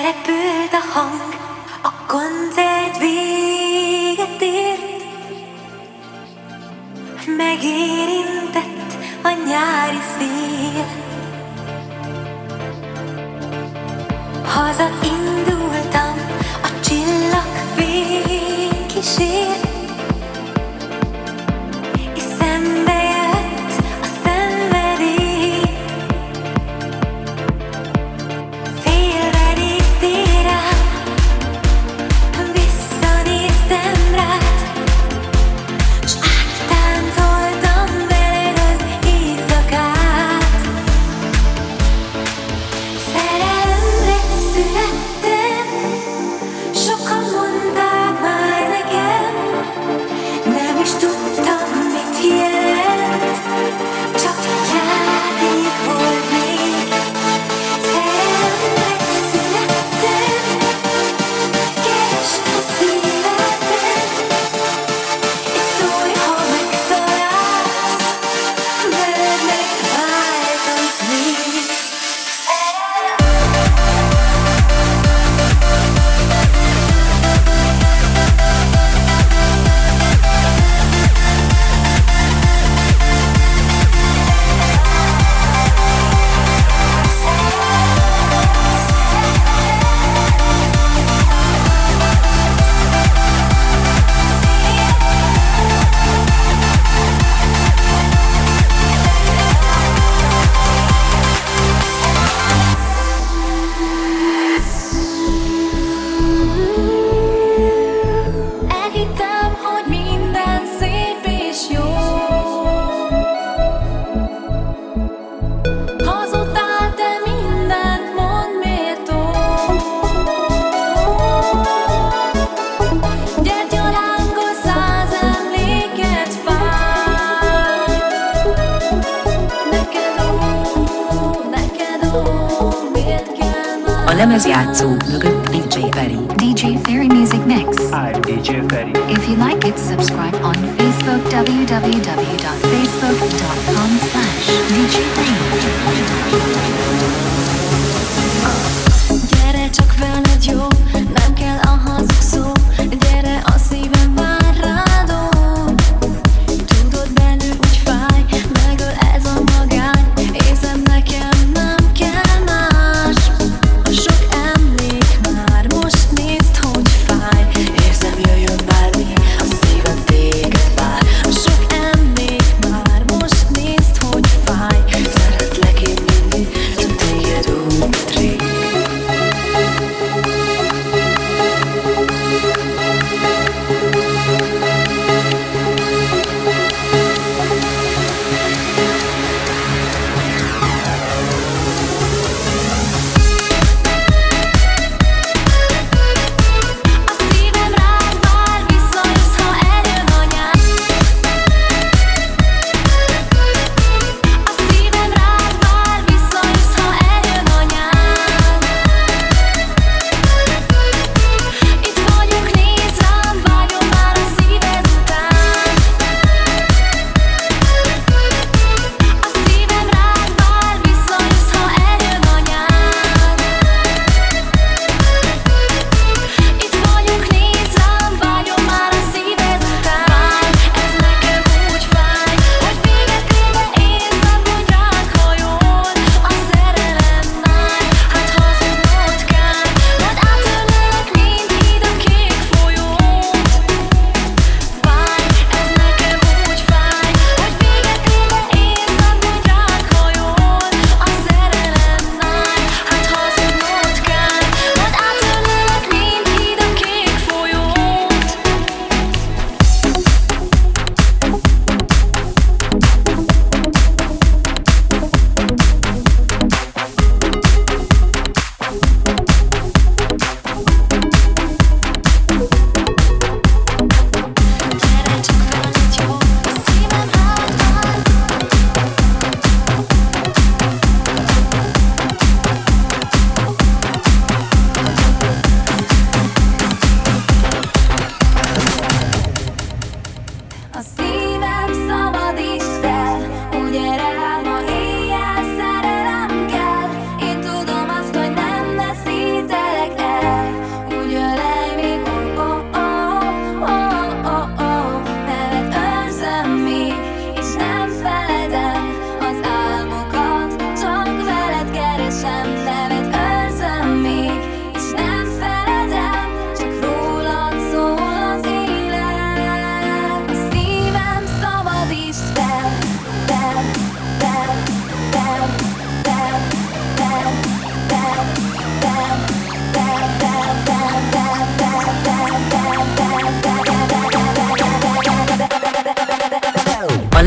Elrepült a hang, a koncert véget ért. Megérintett a nyári szél. Hazaindultam a csillagfény kísér.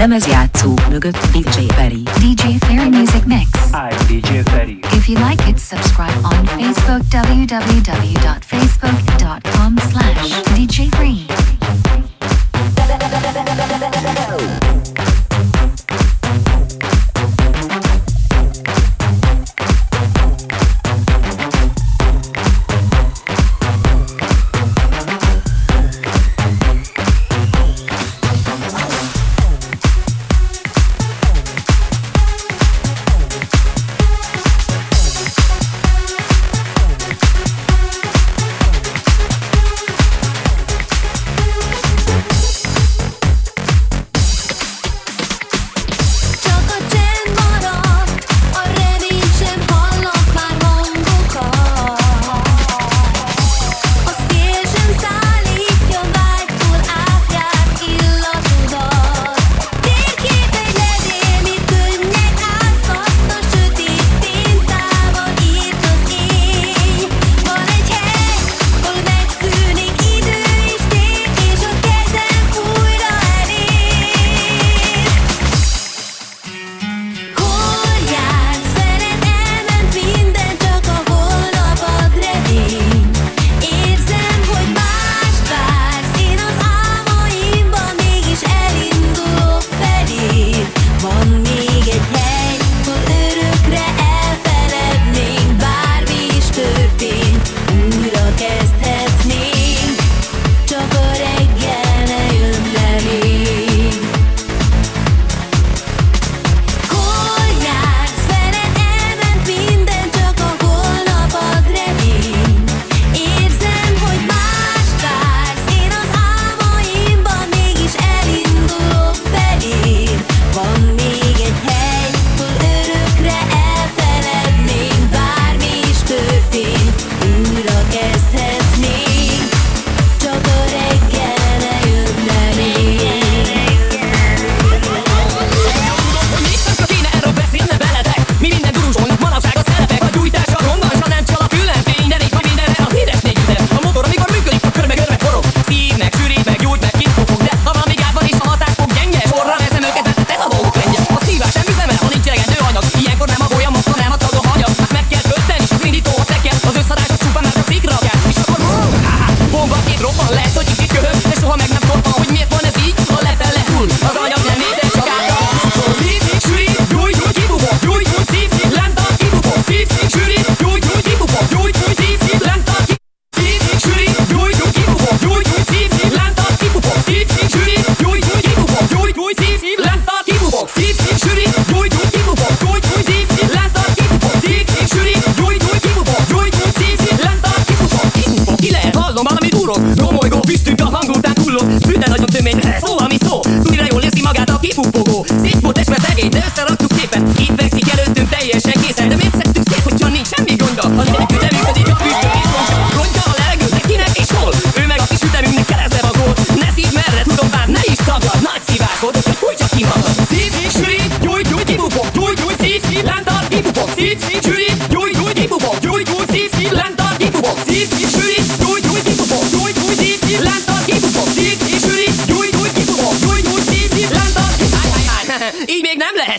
lemezjátszó mögött DJ Ferry. DJ Ferry Music Mix. I'm DJ Ferry. If you like it, subscribe on Facebook www.facebook.com slash DJ Free.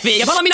bitch. Your mama me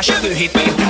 a jövő me.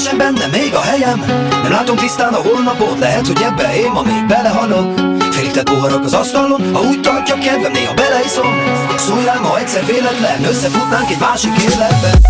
Keresem benne még a helyem. Nem látom tisztán a holnapot Lehet, hogy ebbe én ma még belehalok. Félig tett poharak az asztalon Ha úgy tartja kedvem, néha beleiszom Szólj rám, ha egyszer véletlen Összefutnánk egy másik életben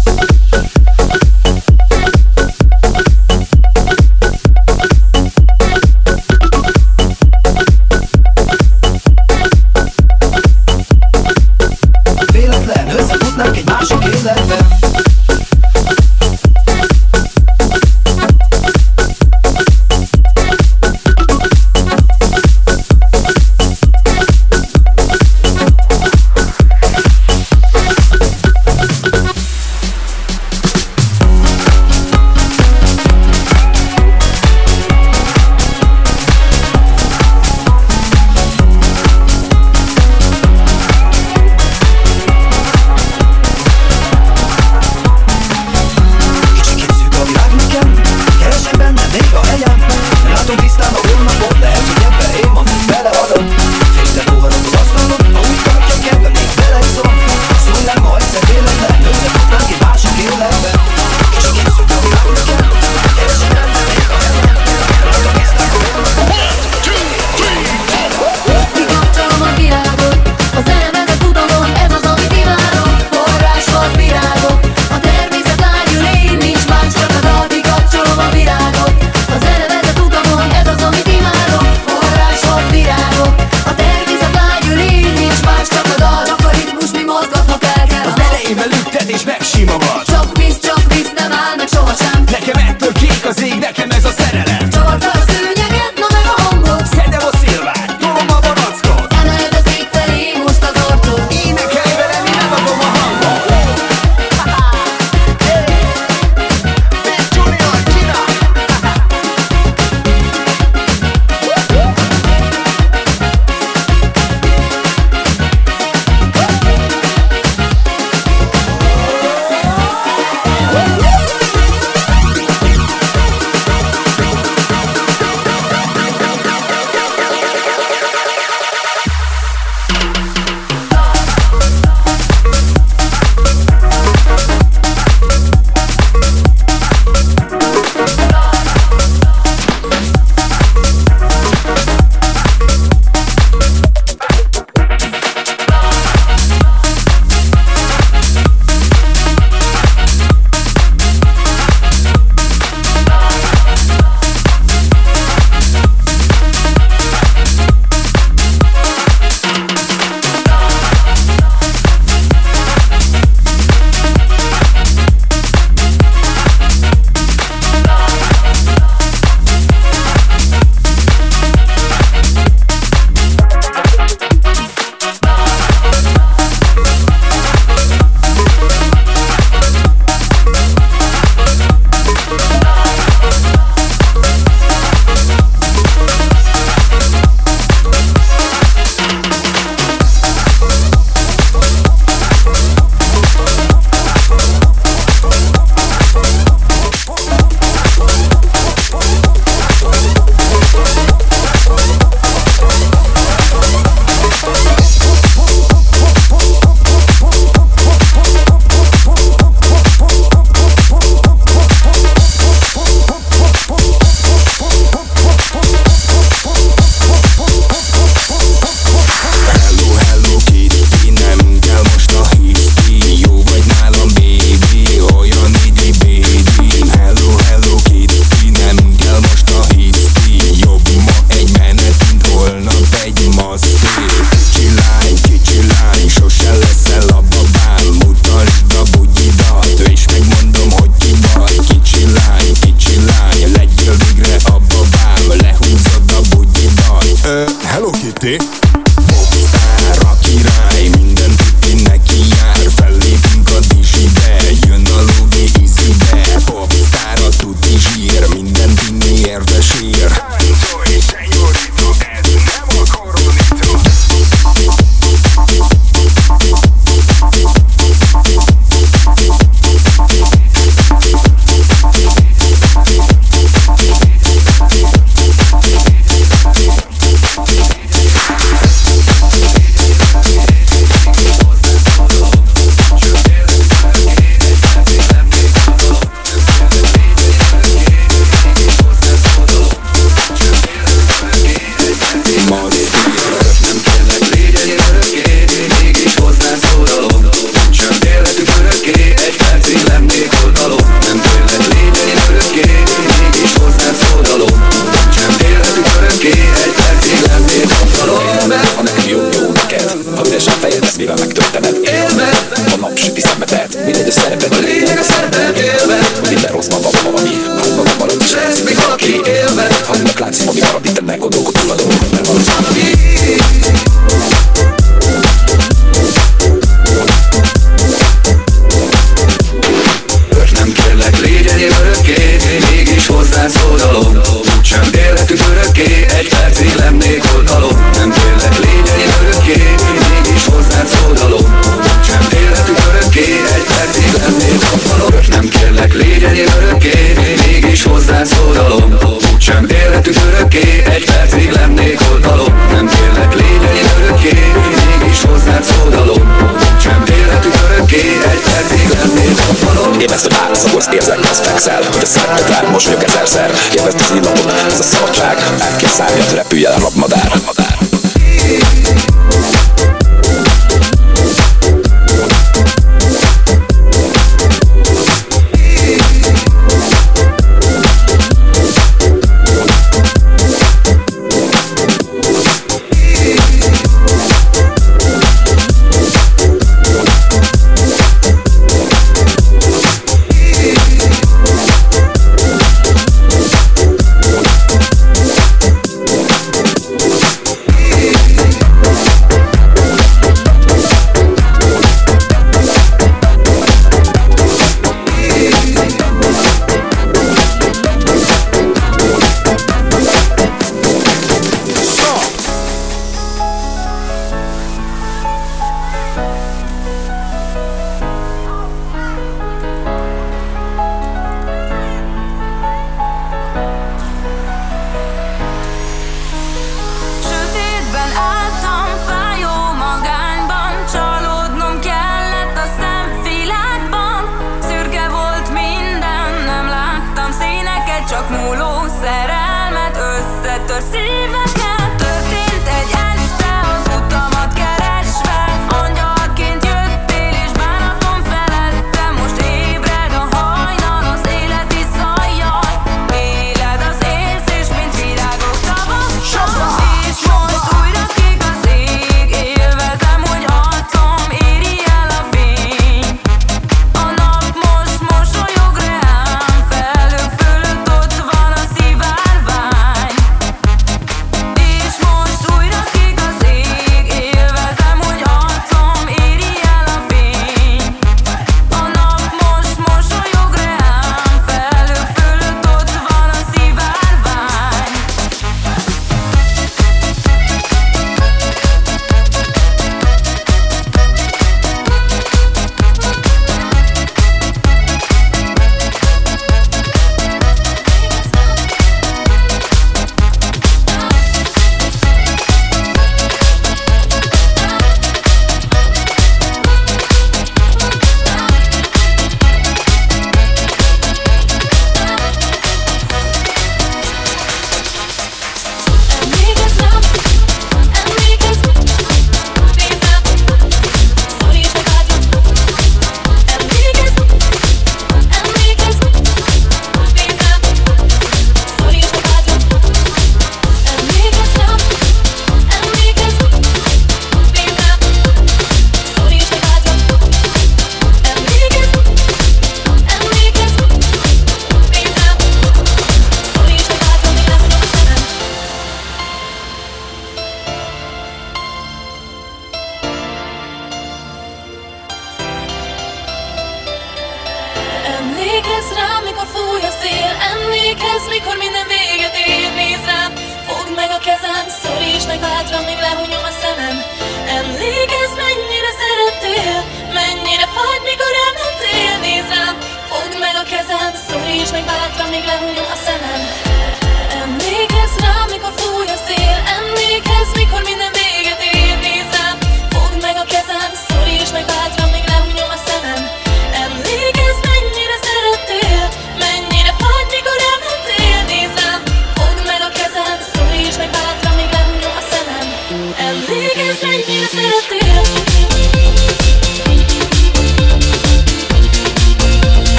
leszel Hogy a száját rád mosolyog ezerszer Élvezd az illamot, ez a szabadság Át kell szárnyat, repülj el a rabmadár, rabmadár.